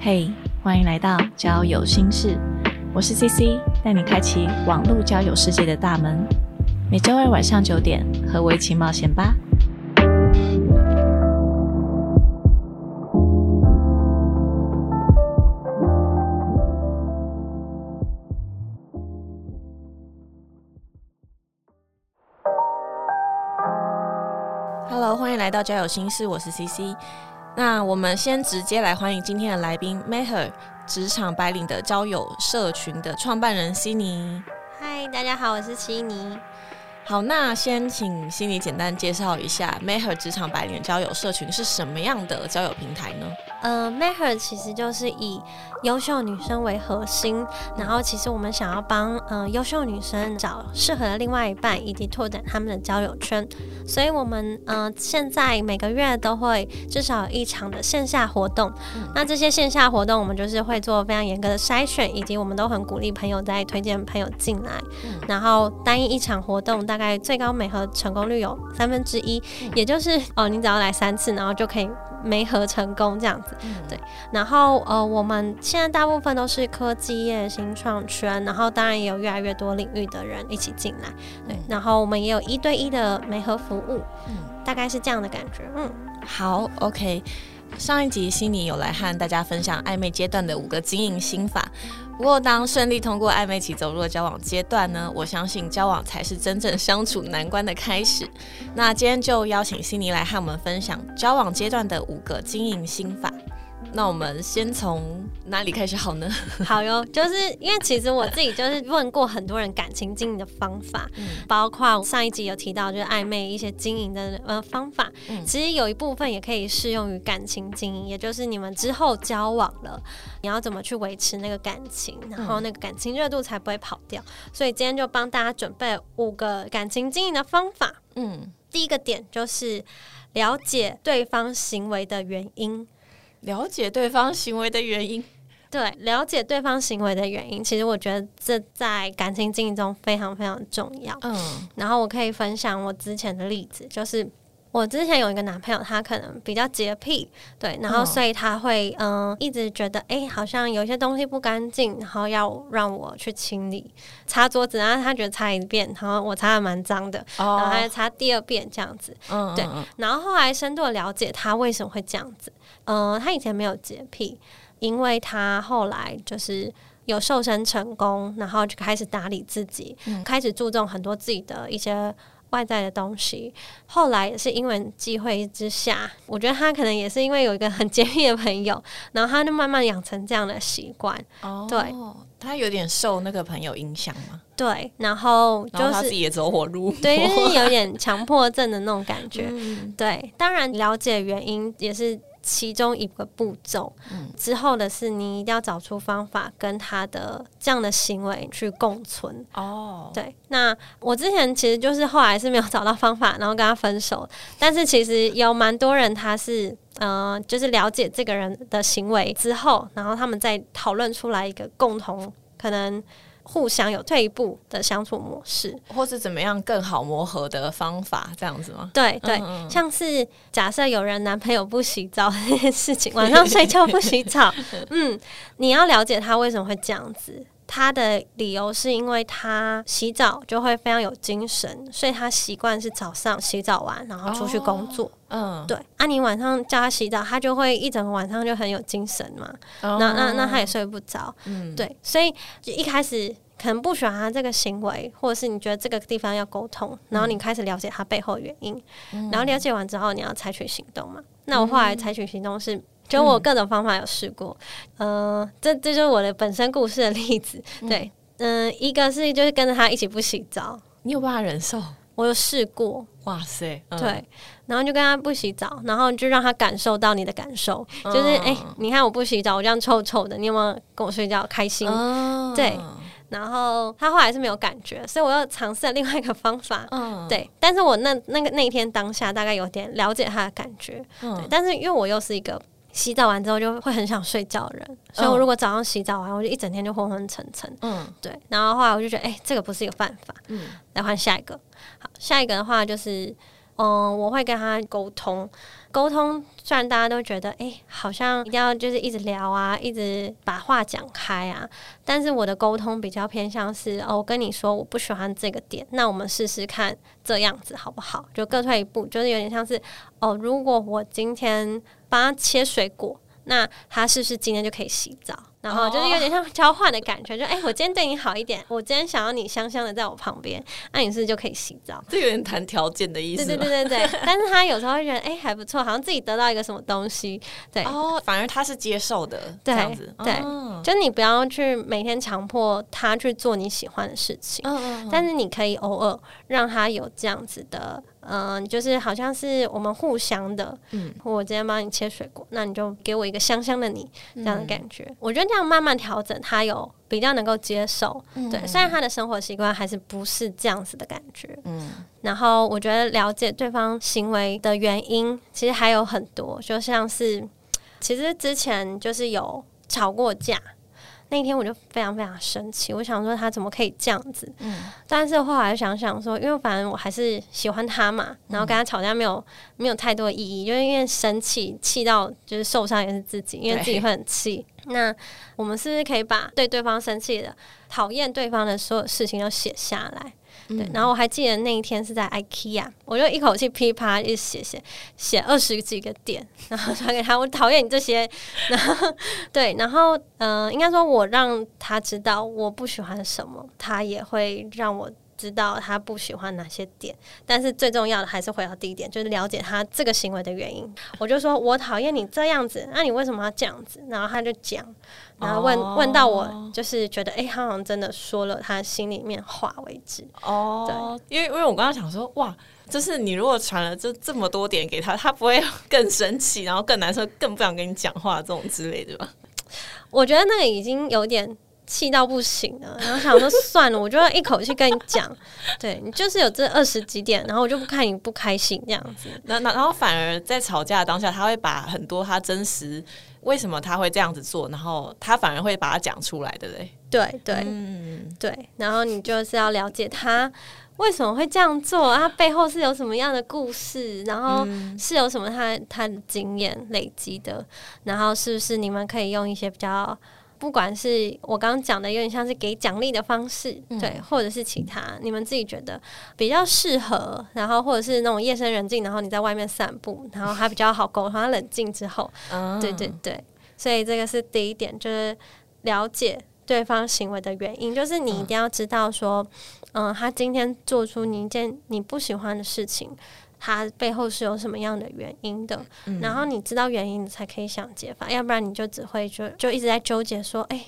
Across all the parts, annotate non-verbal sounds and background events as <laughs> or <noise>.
嘿，欢迎来到交友心事，我是 CC，带你开启网络交友世界的大门。每周二晚上九点，和我一起冒险吧。来到交友心事，我是 CC。那我们先直接来欢迎今天的来宾 Meher 职场白领的交友社群的创办人悉尼。嗨，大家好，我是悉尼。好，那先请悉尼简单介绍一下 Meher 职场白领交友社群是什么样的交友平台呢？呃 m a h e r 其实就是以优秀女生为核心，然后其实我们想要帮呃优秀女生找适合的另外一半，以及拓展他们的交友圈。所以，我们呃现在每个月都会至少一场的线下活动。那这些线下活动，我们就是会做非常严格的筛选，以及我们都很鼓励朋友在推荐朋友进来。然后，单一一场活动大概最高美合成功率有三分之一，也就是哦，你只要来三次，然后就可以。没合成功这样子，对，然后呃，我们现在大部分都是科技业、新创圈，然后当然也有越来越多领域的人一起进来，对，然后我们也有一对一的媒合服务，嗯，大概是这样的感觉，嗯，好，OK。上一集悉尼有来和大家分享暧昧阶段的五个经营心法。不过，当顺利通过暧昧期走入了交往阶段呢，我相信交往才是真正相处难关的开始。那今天就邀请悉尼来和我们分享交往阶段的五个经营心法。那我们先从哪里开始好呢？<laughs> 好哟，就是因为其实我自己就是问过很多人感情经营的方法，嗯包括上一集有提到就是暧昧一些经营的呃方法，其实有一部分也可以适用于感情经营，也就是你们之后交往了，你要怎么去维持那个感情，然后那个感情热度才不会跑掉。所以今天就帮大家准备五个感情经营的方法。嗯，第一个点就是了解对方行为的原因。了解对方行为的原因，对，了解对方行为的原因，其实我觉得这在感情经营中非常非常重要。嗯，然后我可以分享我之前的例子，就是我之前有一个男朋友，他可能比较洁癖，对，然后所以他会嗯一直觉得，哎，好像有些东西不干净，然后要让我去清理，擦桌子，然后他觉得擦一遍，然后我擦的蛮脏的，然后还擦第二遍这样子，嗯，对，然后后来深度了解他为什么会这样子。嗯，他以前没有洁癖，因为他后来就是有瘦身成功，然后就开始打理自己，开始注重很多自己的一些外在的东西。后来也是因为机会之下，我觉得他可能也是因为有一个很洁癖的朋友，然后他就慢慢养成这样的习惯。哦，对，他有点受那个朋友影响嘛？对，然后就是他自己也走火入魔，<laughs> 对，就是有点强迫症的那种感 <laughs> 觉。对，当然了解原因也是。其中一个步骤，之后的是你一定要找出方法跟他的这样的行为去共存。哦，对。那我之前其实就是后来是没有找到方法，然后跟他分手。但是其实有蛮多人他是，嗯，就是了解这个人的行为之后，然后他们再讨论出来一个共同可能。互相有退一步的相处模式，或是怎么样更好磨合的方法，这样子吗？对对，像是假设有人男朋友不洗澡这件事情，晚上睡觉不洗澡，<laughs> 嗯，你要了解他为什么会这样子。他的理由是因为他洗澡就会非常有精神，所以他习惯是早上洗澡完然后出去工作。嗯，对。啊，你晚上叫他洗澡，他就会一整个晚上就很有精神嘛。那那那他也睡不着。嗯，对。所以就一开始可能不喜欢他这个行为，或者是你觉得这个地方要沟通，然后你开始了解他背后原因，然后了解完之后你要采取行动嘛。那我后来采取行动是。就我各种方法有试过，呃，这这就是我的本身故事的例子。对，嗯，一个是就是跟着他一起不洗澡，你有办法忍受？我有试过，哇塞，对，然后就跟他不洗澡，然后就让他感受到你的感受，就是哎，你看我不洗澡，我这样臭臭的，你有没有跟我睡觉开心？对，然后他后来是没有感觉，所以我又尝试了另外一个方法，对，但是我那那个那一天当下大概有点了解他的感觉，对，但是因为我又是一个。洗澡完之后就会很想睡觉的人，所以我如果早上洗澡完，我就一整天就昏昏沉沉。嗯，对。然后后来我就觉得，哎，这个不是一个办法。嗯，来换下一个。好，下一个的话就是，嗯，我会跟他沟通。沟通虽然大家都觉得，哎，好像一定要就是一直聊啊，一直把话讲开啊，但是我的沟通比较偏向是，哦，我跟你说我不喜欢这个点，那我们试试看这样子好不好？就各退一步，就是有点像是，哦，如果我今天帮他切水果，那他是不是今天就可以洗澡？然后就是有点像交换的感觉，就哎，我今天对你好一点，我今天想要你香香的在我旁边，那你是不是就可以洗澡？这有点谈条件的意思。对对对对对。<laughs> 但是他有时候会觉得哎还不错，好像自己得到一个什么东西。对哦，反而他是接受的这样子。对，就你不要去每天强迫他去做你喜欢的事情。嗯嗯。但是你可以偶尔让他有这样子的。嗯，就是好像是我们互相的，嗯，我今天帮你切水果，那你就给我一个香香的你这样的感觉。我觉得这样慢慢调整，他有比较能够接受。对，虽然他的生活习惯还是不是这样子的感觉，嗯。然后我觉得了解对方行为的原因，其实还有很多，就像是其实之前就是有吵过架。那天我就非常非常生气，我想说他怎么可以这样子？嗯，但是后来想想说，因为反正我还是喜欢他嘛，然后跟他吵架没有没有太多意义，就是因为生气气到就是受伤也是自己，因为自己会很气。那我们是不是可以把对对方生气的、讨厌对方的所有事情都写下来？对，然后我还记得那一天是在 IKEA，我就一口气噼啪一写写写二十几个点，然后传给他。我讨厌你这些，然后对，然后嗯，应该说我让他知道我不喜欢什么，他也会让我。知道他不喜欢哪些点，但是最重要的还是回到第一点，就是了解他这个行为的原因。我就说我讨厌你这样子，那你为什么要这样子？然后他就讲，然后问问到我，就是觉得哎，他好像真的说了他心里面话为止。哦，对，因为因为我刚刚想说，哇，就是你如果传了这这么多点给他，他不会更生气，然后更难受，更不想跟你讲话这种之类的吧？我觉得那个已经有点。气到不行了，然后想说算了，我就要一口气跟你讲，对你就是有这二十几点，然后我就不看你不开心这样子。那那然后反而在吵架当下，他会把很多他真实为什么他会这样子做，然后他反而会把它讲出来，对不对？对对，嗯对。然后你就是要了解他为什么会这样做，他背后是有什么样的故事，然后是有什么他他的经验累积的，然后是不是你们可以用一些比较。不管是我刚刚讲的，有点像是给奖励的方式，对，或者是其他，你们自己觉得比较适合，然后或者是那种夜深人静，然后你在外面散步，然后还比较好沟通，他冷静之后，对对对，所以这个是第一点，就是了解对方行为的原因，就是你一定要知道说，嗯，他今天做出你一件你不喜欢的事情。他背后是有什么样的原因的？然后你知道原因，你才可以想解法，要不然你就只会就就一直在纠结说，哎，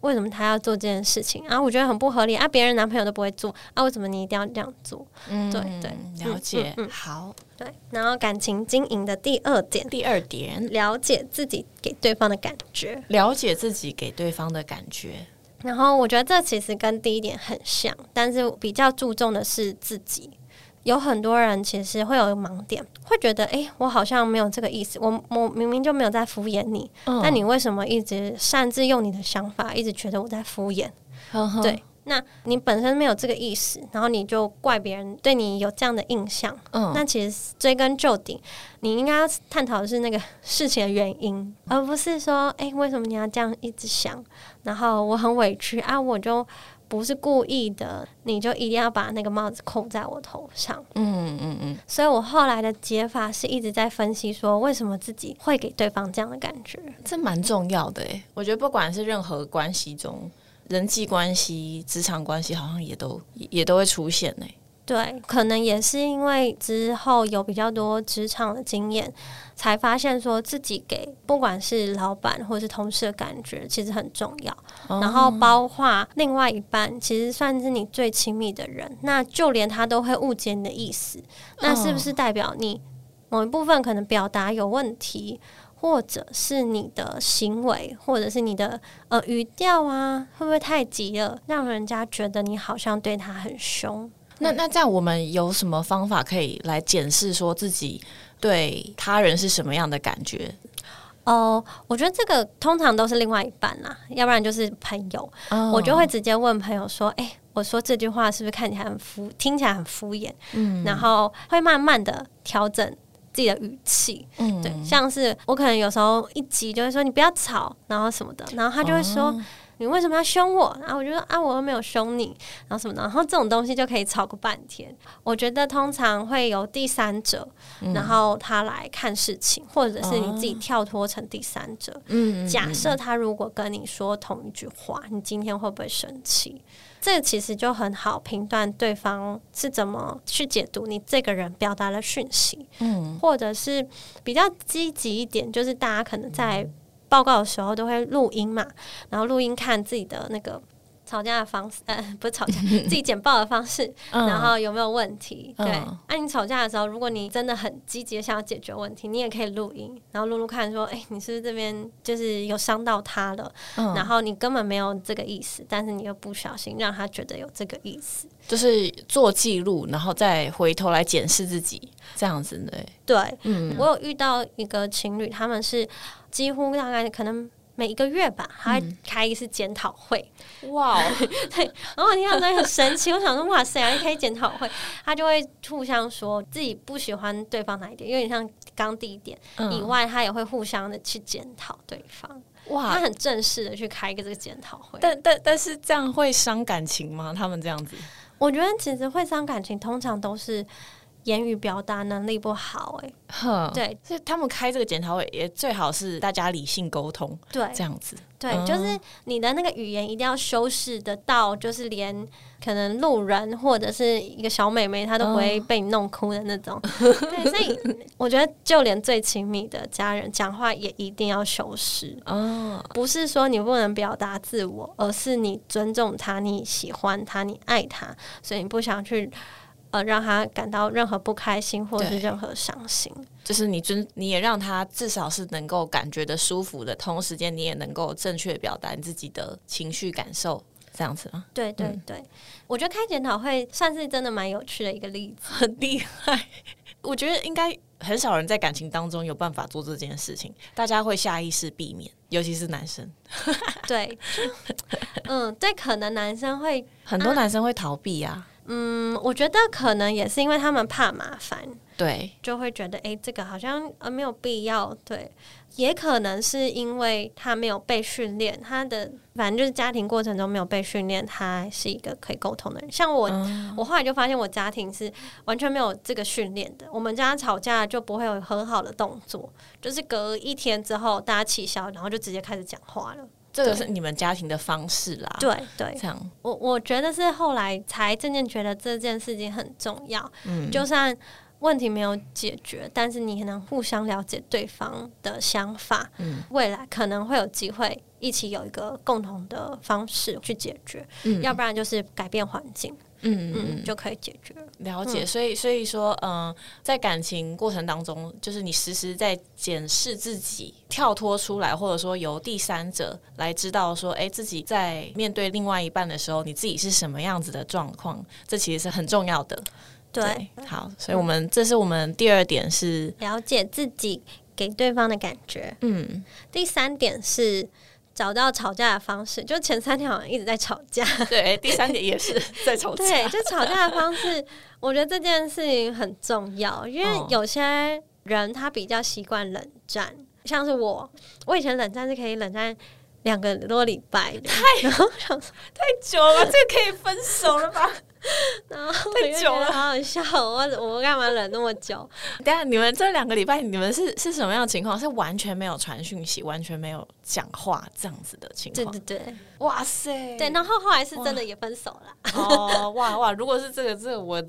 为什么他要做这件事情？啊，我觉得很不合理啊，别人男朋友都不会做啊，为什么你一定要这样做？嗯，对对，了解，嗯，好，对。然后感情经营的第二点，第二点，了解自己给对方的感觉，了解自己给对方的感觉。然后我觉得这其实跟第一点很像，但是比较注重的是自己。有很多人其实会有盲点，会觉得，哎，我好像没有这个意思，我我明明就没有在敷衍你，但你为什么一直擅自用你的想法，一直觉得我在敷衍？对，那你本身没有这个意思，然后你就怪别人对你有这样的印象，嗯，那其实追根究底，你应该要探讨的是那个事情的原因，而不是说，哎，为什么你要这样一直想？然后我很委屈啊，我就。不是故意的，你就一定要把那个帽子扣在我头上。嗯嗯嗯。所以我后来的解法是一直在分析，说为什么自己会给对方这样的感觉，这蛮重要的诶。我觉得不管是任何关系中，人际关系、职场关系，好像也都也都会出现诶。对，可能也是因为之后有比较多职场的经验。才发现说自己给不管是老板或是同事的感觉其实很重要，然后包括另外一半其实算是你最亲密的人，那就连他都会误解你的意思，那是不是代表你某一部分可能表达有问题，或者是你的行为，或者是你的呃语调啊，会不会太急了，让人家觉得你好像对他很凶？那那这样我们有什么方法可以来检视说自己？对他人是什么样的感觉？哦，我觉得这个通常都是另外一半啦，要不然就是朋友。我就会直接问朋友说：“哎，我说这句话是不是看起来很敷，听起来很敷衍？嗯，然后会慢慢的调整自己的语气。嗯，对，像是我可能有时候一急就会说你不要吵，然后什么的，然后他就会说。你为什么要凶我？然后我就说啊，我又没有凶你，然后什么的，然后这种东西就可以吵个半天。我觉得通常会有第三者，然后他来看事情，或者是你自己跳脱成第三者。嗯，假设他如果跟你说同一句话，你今天会不会生气？这个其实就很好评断对方是怎么去解读你这个人表达的讯息。嗯，或者是比较积极一点，就是大家可能在。报告的时候都会录音嘛，然后录音看自己的那个吵架的方式，呃，<laughs> 不是吵架，自己简报的方式，然后有没有问题？对，那你吵架的时候，如果你真的很积极想要解决问题，你也可以录音，然后录录看，说，哎，你是不是这边就是有伤到他了？然后你根本没有这个意思，但是你又不小心让他觉得有这个意思，就是做记录，然后再回头来检视自己，这样子对。对，嗯，我有遇到一个情侣，他们是。几乎大概可能每一个月吧，他开一次检讨会。哇，<laughs> 对，然后我听到都很神奇。我想说，哇塞，还开检讨会，他就会互相说自己不喜欢对方哪一点，有点像刚第一点以外，他也会互相的去检讨对方。哇，他很正式的去开一个这个检讨会。但但但是这样会伤感情吗？他们这样子，我觉得其实会伤感情，通常都是。言语表达能力不好，哎，对，所以他们开这个检讨会也最好是大家理性沟通，对，这样子，对，就是你的那个语言一定要修饰得到，就是连可能路人或者是一个小妹妹，她都不会被你弄哭的那种。<laughs> 对，所以我觉得就连最亲密的家人讲话也一定要修饰。哦，不是说你不能表达自我，而是你尊重他，你喜欢他，你爱他，所以你不想去。呃，让他感到任何不开心或者是任何伤心，就是你尊，你也让他至少是能够感觉的舒服的，同时间你也能够正确表达你自己的情绪感受，这样子吗？对对对，我觉得开检讨会算是真的蛮有趣的一个例子，很厉害。<laughs> 我觉得应该很少人在感情当中有办法做这件事情，大家会下意识避免，尤其是男生。对，嗯，对，可能男生会很多男生会逃避啊。嗯，我觉得可能也是因为他们怕麻烦，对，就会觉得哎，这个好像呃没有必要，对，也可能是因为他没有被训练，他的反正就是家庭过程中没有被训练，他是一个可以沟通的人。像我，我后来就发现我家庭是完全没有这个训练的，我们家吵架就不会有和好的动作，就是隔一天之后大家气消，然后就直接开始讲话了。这个是你们家庭的方式啦，对对，这样。我我觉得是后来才渐渐觉得这件事情很重要，嗯，就算问题没有解决，但是你能互相了解对方的想法，嗯，未来可能会有机会一起有一个共同的方式去解决，嗯，要不然就是改变环境。嗯嗯，就可以解决了解，所以所以说，嗯，在感情过程当中，就是你时时在检视自己，跳脱出来，或者说由第三者来知道说，哎，自己在面对另外一半的时候，你自己是什么样子的状况，这其实是很重要的。对，好，所以我们这是我们第二点是了解自己给对方的感觉。嗯，第三点是。找到吵架的方式，就前三天好像一直在吵架。<laughs> 对，第三点也是 <laughs> 在吵架。对，就吵架的方式，我觉得这件事情很重要，因为有些人他比较习惯冷战，像是我，我以前冷战是可以冷战两个多礼拜，太太久了，这个可以分手了吧？<laughs> 然后太久了，好好笑。我我干嘛忍那么久？<laughs> 等下你们这两个礼拜，你们是是什么样的情况？是完全没有传讯息，完全没有讲话这样子的情况？对对对，哇塞！对，然后后来是真的也分手了。哦，<laughs> 哇哇！如果是这个，这个我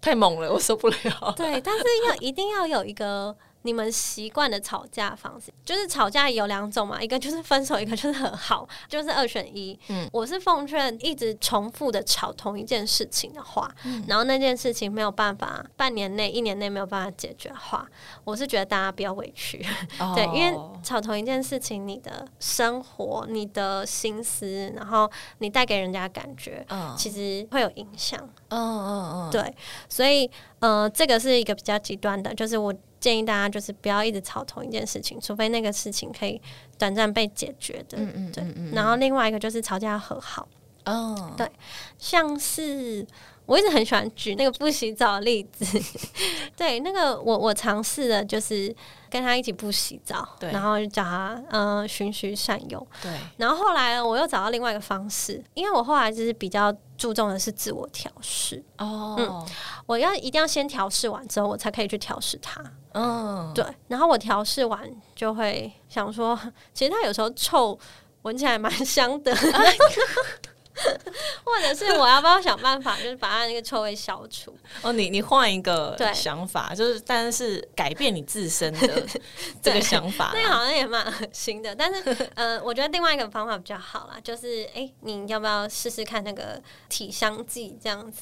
太猛了，我受不了。对，但是要一定要有一个。你们习惯的吵架方式，就是吵架有两种嘛，一个就是分手，一个就是和好，就是二选一。嗯，我是奉劝一直重复的吵同一件事情的话，然后那件事情没有办法半年内、一年内没有办法解决的话，我是觉得大家不要委屈。<laughs> 对，因为吵同一件事情，你的生活、你的心思，然后你带给人家感觉，嗯其实会有影响。嗯嗯嗯，对，所以呃，这个是一个比较极端的，就是我。建议大家就是不要一直吵同一件事情，除非那个事情可以短暂被解决的。嗯嗯，对。然后另外一个就是吵架和好，哦，对，像是。我一直很喜欢举那个不洗澡的例子，<laughs> 对，那个我我尝试的就是跟他一起不洗澡，然后就叫他嗯循循善诱，对，然后后来我又找到另外一个方式，因为我后来就是比较注重的是自我调试。哦，我要一定要先调试完之后，我才可以去调试它，嗯，对，然后我调试完就会想说，其实它有时候臭，闻起来蛮香的。<laughs> <laughs> 或者是我要不要想办法，就是把它那个臭味消除？<laughs> 哦，你你换一个想法，就是但是改变你自身的 <laughs> 这个想法，那个好像也蛮恶心的。但是呃，我觉得另外一个方法比较好啦，就是哎，你要不要试试看那个体香剂这样子？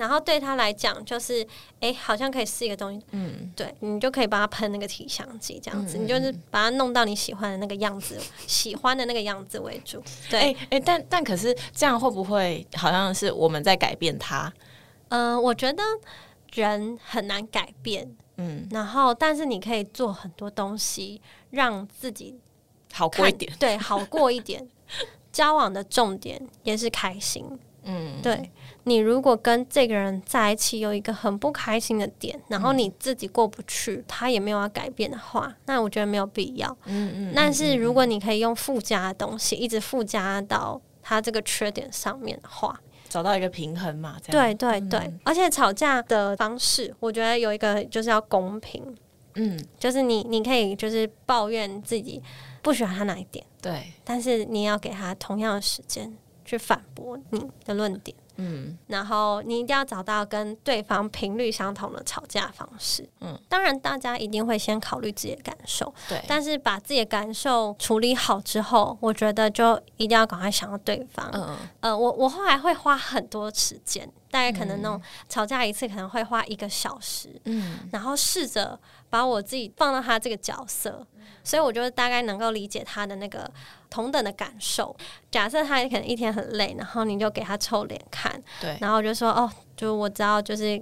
然后对他来讲，就是哎，好像可以试一个东西。嗯，对你就可以帮他喷那个体香剂这样子，你就是把它弄到你喜欢的那个样子，喜欢的那个样子为主。对，哎，但但可是这样会不会好像是我们在改变他？嗯，我觉得人很难改变，嗯，然后但是你可以做很多东西让自己好过一点，对，好过一点。<laughs> 交往的重点也是开心。嗯，对你如果跟这个人在一起有一个很不开心的点，然后你自己过不去，他也没有要改变的话，那我觉得没有必要。嗯嗯。但是如果你可以用附加的东西一直附加到他这个缺点上面的话，找到一个平衡嘛。对对对，而且吵架的方式，我觉得有一个就是要公平。嗯，就是你你可以就是抱怨自己不喜欢他哪一点，对，但是你要给他同样的时间。去反驳你的论点，嗯，然后你一定要找到跟对方频率相同的吵架方式，嗯，当然大家一定会先考虑自己的感受，对，但是把自己的感受处理好之后，我觉得就一定要赶快想到对方，嗯，呃，我我后来会花很多时间，大概可能那种吵架一次可能会花一个小时，嗯，然后试着把我自己放到他这个角色。所以我就大概能够理解他的那个同等的感受。假设他可能一天很累，然后你就给他臭脸看，对，然后就说哦，就我知道，就是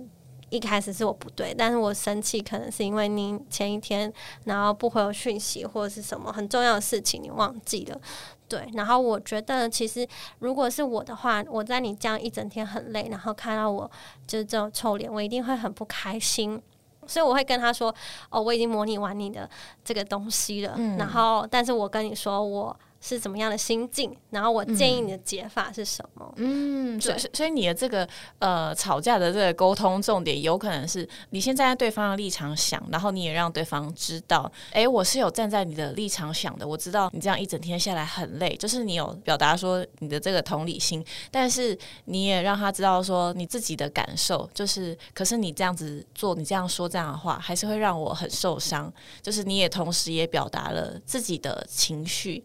一开始是我不对，但是我生气可能是因为你前一天然后不回我讯息或者是什么很重要的事情你忘记了，对。然后我觉得其实如果是我的话，我在你这样一整天很累，然后看到我就是这种臭脸，我一定会很不开心。所以我会跟他说：“哦，我已经模拟完你的这个东西了。然后，但是我跟你说我。”是怎么样的心境？然后我建议你的解法是什么？嗯，所以所以你的这个呃吵架的这个沟通重点，有可能是你先站在对方的立场想，然后你也让对方知道，哎，我是有站在你的立场想的。我知道你这样一整天下来很累，就是你有表达说你的这个同理心，但是你也让他知道说你自己的感受，就是可是你这样子做，你这样说这样的话，还是会让我很受伤。就是你也同时也表达了自己的情绪。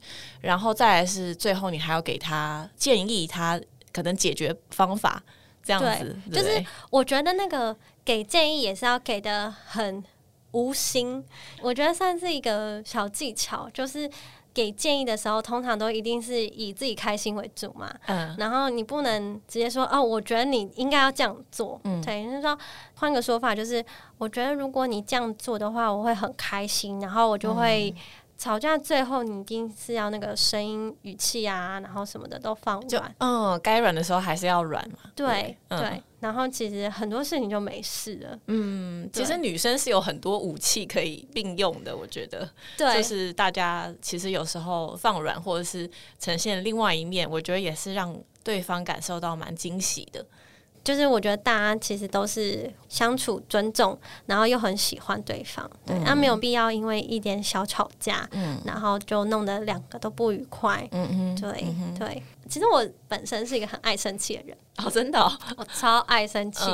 然后再来是最后，你还要给他建议，他可能解决方法这样子。就是我觉得那个给建议也是要给的很无心，我觉得算是一个小技巧。就是给建议的时候，通常都一定是以自己开心为主嘛。嗯。然后你不能直接说哦，我觉得你应该要这样做。嗯。对，就是说换个说法，就是我觉得如果你这样做的话，我会很开心，然后我就会。吵架最后你一定是要那个声音语气啊，然后什么的都放软。嗯，该软的时候还是要软嘛。对对，然后其实很多事情就没事了。嗯，其实女生是有很多武器可以并用的，我觉得。对。就是大家其实有时候放软或者是呈现另外一面，我觉得也是让对方感受到蛮惊喜的。就是我觉得大家其实都是相处尊重，然后又很喜欢对方，对，那没有必要因为一点小吵架，嗯，然后就弄得两个都不愉快，嗯嗯，对对。其实我本身是一个很爱生气的人，哦，真的，我超爱生气。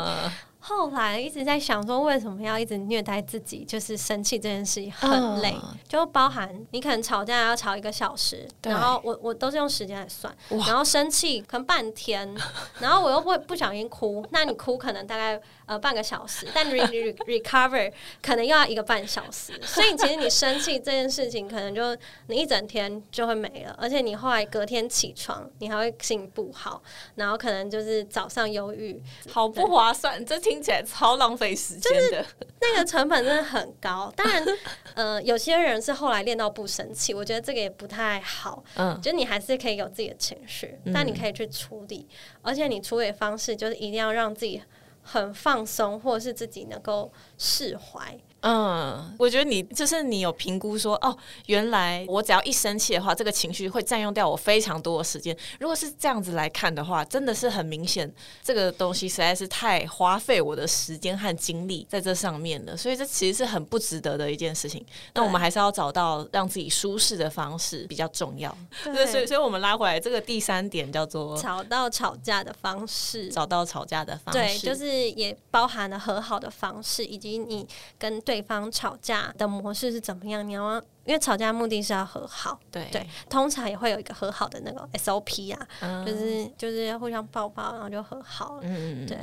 后来一直在想说，为什么要一直虐待自己？就是生气这件事情很累，就包含你可能吵架要吵一个小时，然后我我都是用时间来算，然后生气可能半天，然后我又会不小心哭，那你哭可能大概呃半个小时，但 <laughs> re recover 可能又要一个半小时。所以其实你生气这件事情，可能就你一整天就会没了，而且你后来隔天起床，你还会心情不好，然后可能就是早上忧郁，好不划算。这听起来超浪费时间的，那个成本真的很高。当然，呃，有些人是后来练到不生气，我觉得这个也不太好。嗯，就你还是可以有自己的情绪，但你可以去处理，而且你处理方式就是一定要让自己很放松，或者是自己能够释怀。嗯，我觉得你就是你有评估说，哦，原来我只要一生气的话，这个情绪会占用掉我非常多的时间。如果是这样子来看的话，真的是很明显，这个东西实在是太花费我的时间和精力在这上面了。所以这其实是很不值得的一件事情。那我们还是要找到让自己舒适的方式比较重要。对，所以所以我们拉回来这个第三点叫做找到吵架的方式，找到吵架的方式，对，就是也包含了和好的方式，以及你跟对。对方吵架的模式是怎么样？你要因为吵架目的是要和好，对对，通常也会有一个和好的那个 SOP 啊，就是就是互相抱抱，然后就和好。嗯嗯对。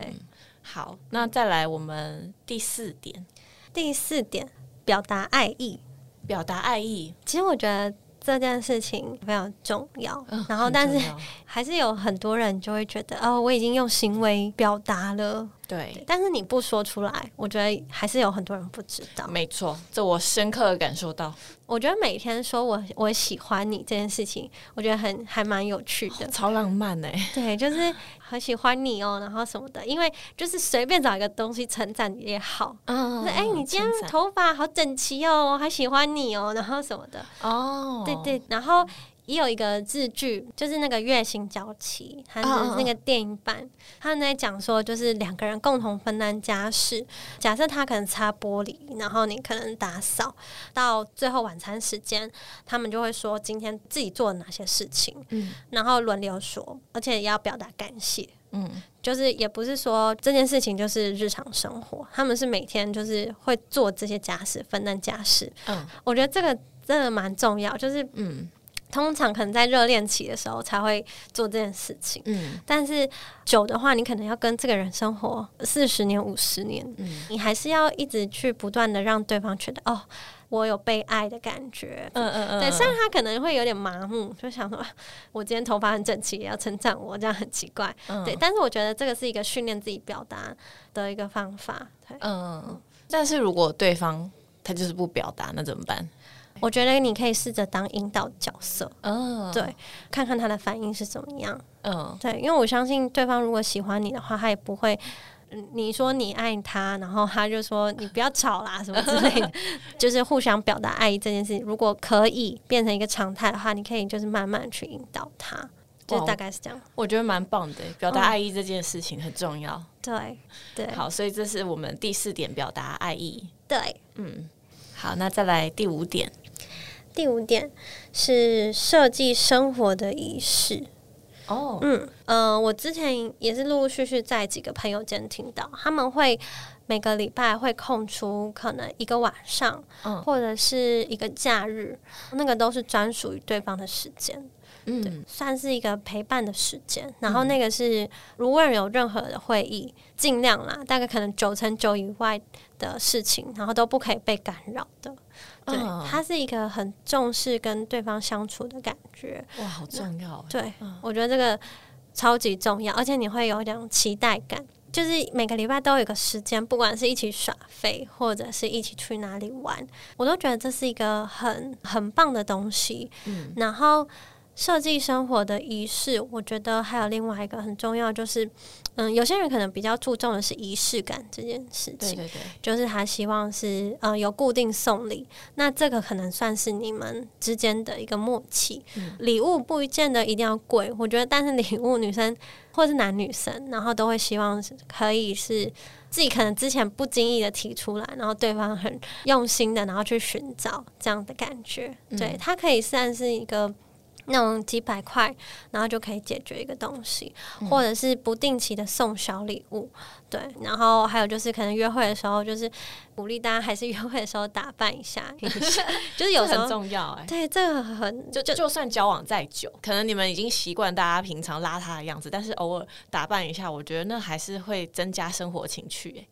好，那再来我们第四点，第四点表达爱意，表达爱意。其实我觉得这件事情非常重要，然后但是还是有很多人就会觉得哦，我已经用行为表达了。对，但是你不说出来，我觉得还是有很多人不知道。没错，这我深刻的感受到。我觉得每天说我我喜欢你这件事情，我觉得很还蛮有趣的，超浪漫哎。<laughs> 对，就是很喜欢你哦，然后什么的，因为就是随便找一个东西称赞也好，嗯，哎，你今天头发好整齐哦，还喜欢你哦，然后什么的哦，对对，然后。也有一个字句，就是那个《月薪娇妻》，它是那个电影版。他在讲说，就是两个人共同分担家事。假设他可能擦玻璃，然后你可能打扫，到最后晚餐时间，他们就会说今天自己做了哪些事情，嗯，然后轮流说，而且也要表达感谢，嗯，就是也不是说这件事情就是日常生活，他们是每天就是会做这些家事，分担家事。嗯，我觉得这个真的蛮重要，就是嗯。通常可能在热恋期的时候才会做这件事情，嗯，但是久的话，你可能要跟这个人生活四十年、五十年，嗯，你还是要一直去不断的让对方觉得哦，我有被爱的感觉，嗯嗯嗯，对，虽然他可能会有点麻木，就想说我今天头发很整齐，也要称赞我，这样很奇怪，嗯。对，但是我觉得这个是一个训练自己表达的一个方法，对。嗯，但是如果对方他就是不表达，那怎么办？我觉得你可以试着当引导角色，嗯，对，看看他的反应是怎么样，嗯，对，因为我相信对方如果喜欢你的话，他也不会，你说你爱他，然后他就说你不要吵啦什么之类的，<laughs> 就是互相表达爱意这件事情，如果可以变成一个常态的话，你可以就是慢慢去引导他，就大概是这样。我觉得蛮棒的，表达爱意这件事情很重要。对对，好，所以这是我们第四点，表达爱意。对，嗯，好，那再来第五点。第五点是设计生活的仪式。哦，嗯，呃，我之前也是陆陆续续在几个朋友间听到，他们会每个礼拜会空出可能一个晚上，嗯，或者是一个假日，那个都是专属于对方的时间。嗯，算是一个陪伴的时间。然后那个是，如果有任何的会议，尽量啦，大概可能九成九以外的事情，然后都不可以被干扰的。对，它是一个很重视跟对方相处的感觉。哇，好重要！对，我觉得这个超级重要，而且你会有一种期待感，就是每个礼拜都有一个时间，不管是一起耍废，或者是一起去哪里玩，我都觉得这是一个很很棒的东西。嗯，然后。设计生活的仪式，我觉得还有另外一个很重要，就是嗯，有些人可能比较注重的是仪式感这件事情，对对对，就是他希望是呃有固定送礼，那这个可能算是你们之间的一个默契。礼物不见得一定要贵，我觉得，但是礼物女生或是男女生，然后都会希望可以是自己可能之前不经意的提出来，然后对方很用心的，然后去寻找这样的感觉，对他可以算是一个。那种几百块，然后就可以解决一个东西，或者是不定期的送小礼物，对。然后还有就是可能约会的时候，就是鼓励大家还是约会的时候打扮一下，<laughs> 就是有很重要哎。对，这个很就就就算交往再久，可能你们已经习惯大家平常邋遢的样子，但是偶尔打扮一下，我觉得那还是会增加生活情趣哎。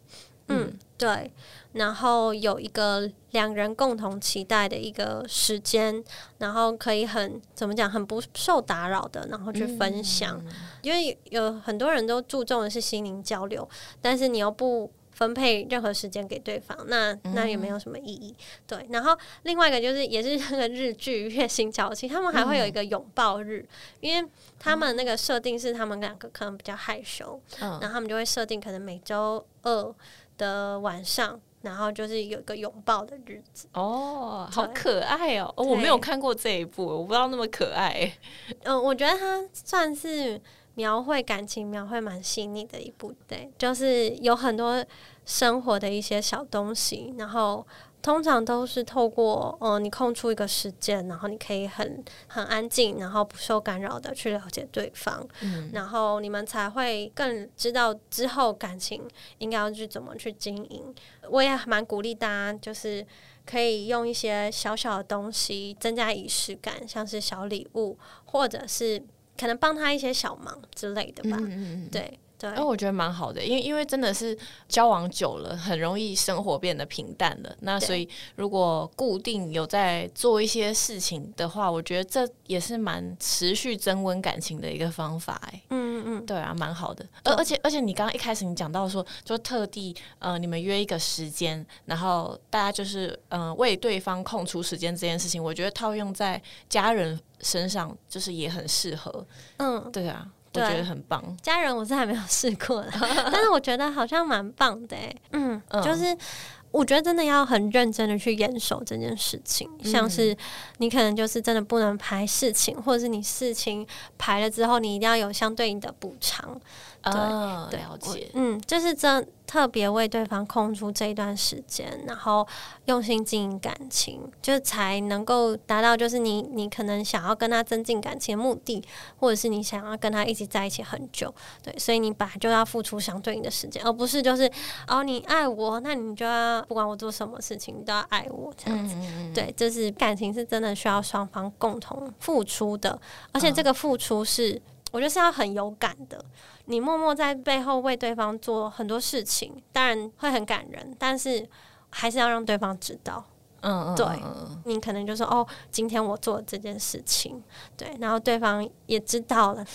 嗯，对。然后有一个两人共同期待的一个时间，然后可以很怎么讲，很不受打扰的，然后去分享。因为有很多人都注重的是心灵交流，但是你又不分配任何时间给对方，那那也没有什么意义。对。然后另外一个就是，也是那个日剧《月薪娇妻》，他们还会有一个拥抱日，因为他们那个设定是他们两个可能比较害羞，然后他们就会设定可能每周二的晚上。然后就是有一个拥抱的日子哦，好可爱哦！我没有看过这一部，我不知道那么可爱。<laughs> 嗯，我觉得它算是描绘感情、描绘蛮细腻的一部，对，就是有很多生活的一些小东西，然后。通常都是透过，嗯，你空出一个时间，然后你可以很很安静，然后不受干扰的去了解对方，嗯，然后你们才会更知道之后感情应该要去怎么去经营。我也蛮鼓励大家，就是可以用一些小小的东西增加仪式感，像是小礼物，或者是可能帮他一些小忙之类的吧，对。哎，我觉得蛮好的，因为因为真的是交往久了，很容易生活变得平淡了。那所以如果固定有在做一些事情的话，我觉得这也是蛮持续增温感情的一个方法。哎，嗯嗯嗯，对啊，蛮好的。而而且而且，你刚刚一开始你讲到说，就特地呃，你们约一个时间，然后大家就是嗯为对方空出时间这件事情，我觉得套用在家人身上，就是也很适合。嗯，对啊。我觉得很棒，家人我是还没有试过的，<laughs> 但是我觉得好像蛮棒的，嗯，就是我觉得真的要很认真的去严守这件事情，像是你可能就是真的不能排事情，或者是你事情排了之后，你一定要有相对应的补偿。对，了解。嗯，就是真特别为对方空出这一段时间，然后用心经营感情，就才能够达到就是你你可能想要跟他增进感情的目的，或者是你想要跟他一起在一起很久。对，所以你本来就要付出相对应的时间，而不是就是哦，你爱我，那你就要不管我做什么事情，你都要爱我这样子。对，就是感情是真的需要双方共同付出的，而且这个付出是我觉得是要很有感的。你默默在背后为对方做很多事情，当然会很感人，但是还是要让对方知道。嗯嗯，对，你可能就说哦，今天我做这件事情，对，然后对方也知道了，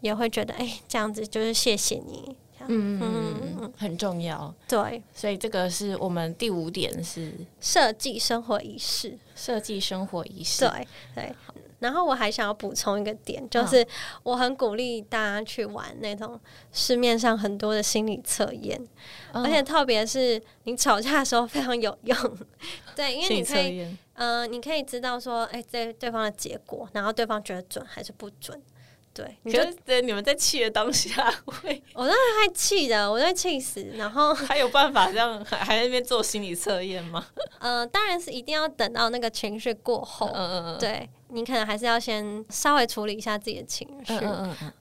也会觉得哎，这样子就是谢谢你。嗯嗯嗯，很重要。对，所以这个是我们第五点是设计生活仪式，设计生活仪式。对对。然后我还想要补充一个点，就是我很鼓励大家去玩那种市面上很多的心理测验，而且特别是你吵架的时候非常有用。<laughs> 对，因为你可以，呃，你可以知道说，哎，这对方的结果，然后对方觉得准还是不准。对，你觉得你们在气的当下会？<laughs> 我当时还气的，我在气死。然后 <laughs> 还有办法这样还还在那边做心理测验吗？呃，当然是一定要等到那个情绪过后。嗯嗯嗯，对。你可能还是要先稍微处理一下自己的情绪，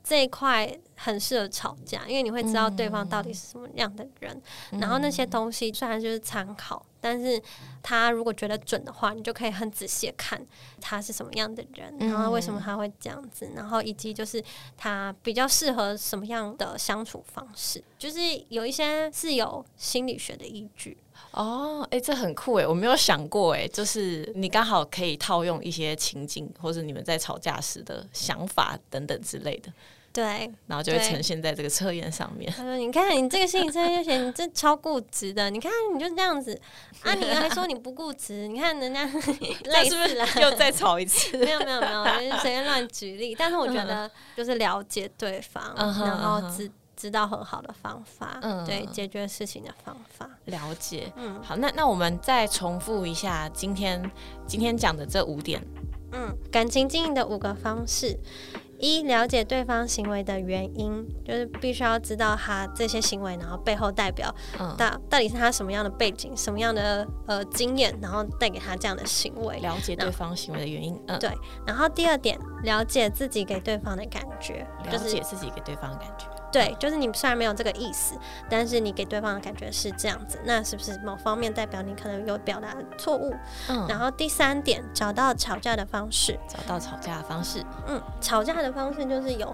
这一块很适合吵架，因为你会知道对方到底是什么样的人。然后那些东西虽然就是参考，但是他如果觉得准的话，你就可以很仔细看他是什么样的人，然后为什么他会这样子，然后以及就是他比较适合什么样的相处方式，就是有一些是有心理学的依据。哦，哎，这很酷哎，我没有想过哎，就是你刚好可以套用一些情景，或者你们在吵架时的想法等等之类的，对，然后就会呈现在这个测验上面。他说：“你看，你这个心理测验就写你这超固执的，你看你就这样子啊，你还说你不固执，你看人家 <laughs> 累是不是又再吵一次？没有没有没有，随便乱举例。但是我觉得就是了解对方，然后知。”知道很好的方法，嗯，对，解决事情的方法，了解，嗯，好，那那我们再重复一下今天今天讲的这五点，嗯，感情经营的五个方式，一了解对方行为的原因，就是必须要知道他这些行为，然后背后代表到到底是他什么样的背景、什么样的呃经验，然后带给他这样的行为。了解对方行为的原因，嗯，对。然后第二点，了解自己给对方的感觉，了解自己给对方的感觉。对，就是你虽然没有这个意思，但是你给对方的感觉是这样子，那是不是某方面代表你可能有表达错误？嗯。然后第三点，找到吵架的方式，找到吵架的方式。嗯，吵架的方式就是有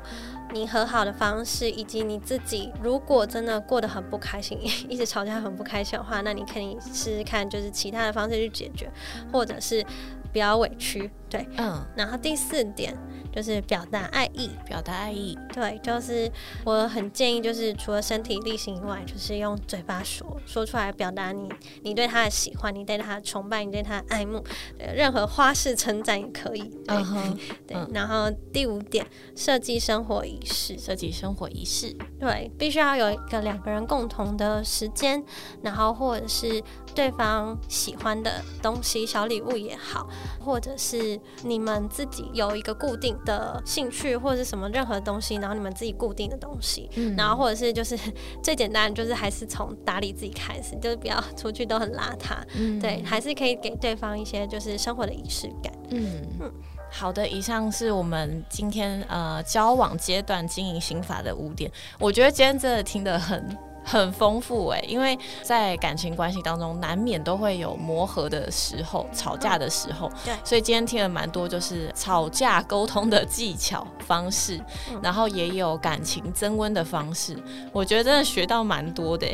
你和好的方式，以及你自己如果真的过得很不开心，一直吵架很不开心的话，那你可以试试看，就是其他的方式去解决，或者是。不要委屈，对，嗯，然后第四点就是表达爱意，表达爱意，对，就是我很建议，就是除了身体力行以外，就是用嘴巴说说出来，表达你你对他的喜欢，你对他的崇拜，你对他的爱慕，任何花式称赞也可以，对，<laughs> 对。然后第五点，设计生活仪式，设计生活仪式，对，必须要有一个两个人共同的时间，然后或者是对方喜欢的东西，小礼物也好。或者是你们自己有一个固定的兴趣，或者是什么任何东西，然后你们自己固定的东西，嗯。然后或者是就是 <laughs> 最简单，就是还是从打理自己开始，就是不要出去都很邋遢，嗯。对，还是可以给对方一些就是生活的仪式感。嗯。嗯，好的，以上是我们今天呃交往阶段经营心法的五点，我觉得今天真的听得很。很丰富哎，因为在感情关系当中，难免都会有磨合的时候、吵架的时候。对，所以今天听了蛮多，就是吵架沟通的技巧方式，然后也有感情增温的方式。我觉得真的学到蛮多的。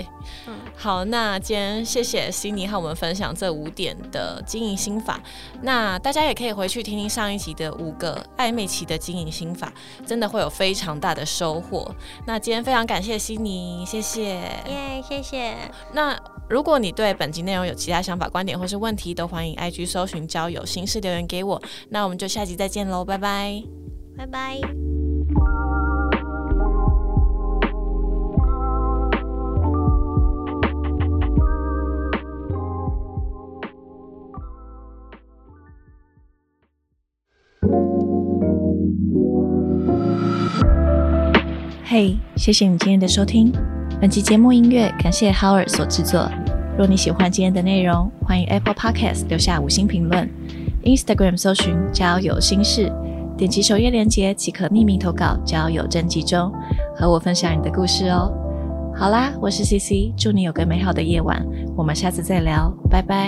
嗯，好，那今天谢谢悉尼和我们分享这五点的经营心法。那大家也可以回去听听上一集的五个暧昧期的经营心法，真的会有非常大的收获。那今天非常感谢悉尼，谢谢。耶，谢谢。那如果你对本集内容有其他想法、观点或是问题，都欢迎 IG 搜寻交友心事留言给我。那我们就下集再见喽，拜拜，拜拜。嘿，谢谢你今天的收听。本期节目音乐感谢 Howard 所制作。若你喜欢今天的内容，欢迎 Apple Podcast 留下五星评论，Instagram 搜寻交友心事，点击首页链接即可匿名投稿交友征集中，和我分享你的故事哦。好啦，我是 CC，祝你有个美好的夜晚，我们下次再聊，拜拜。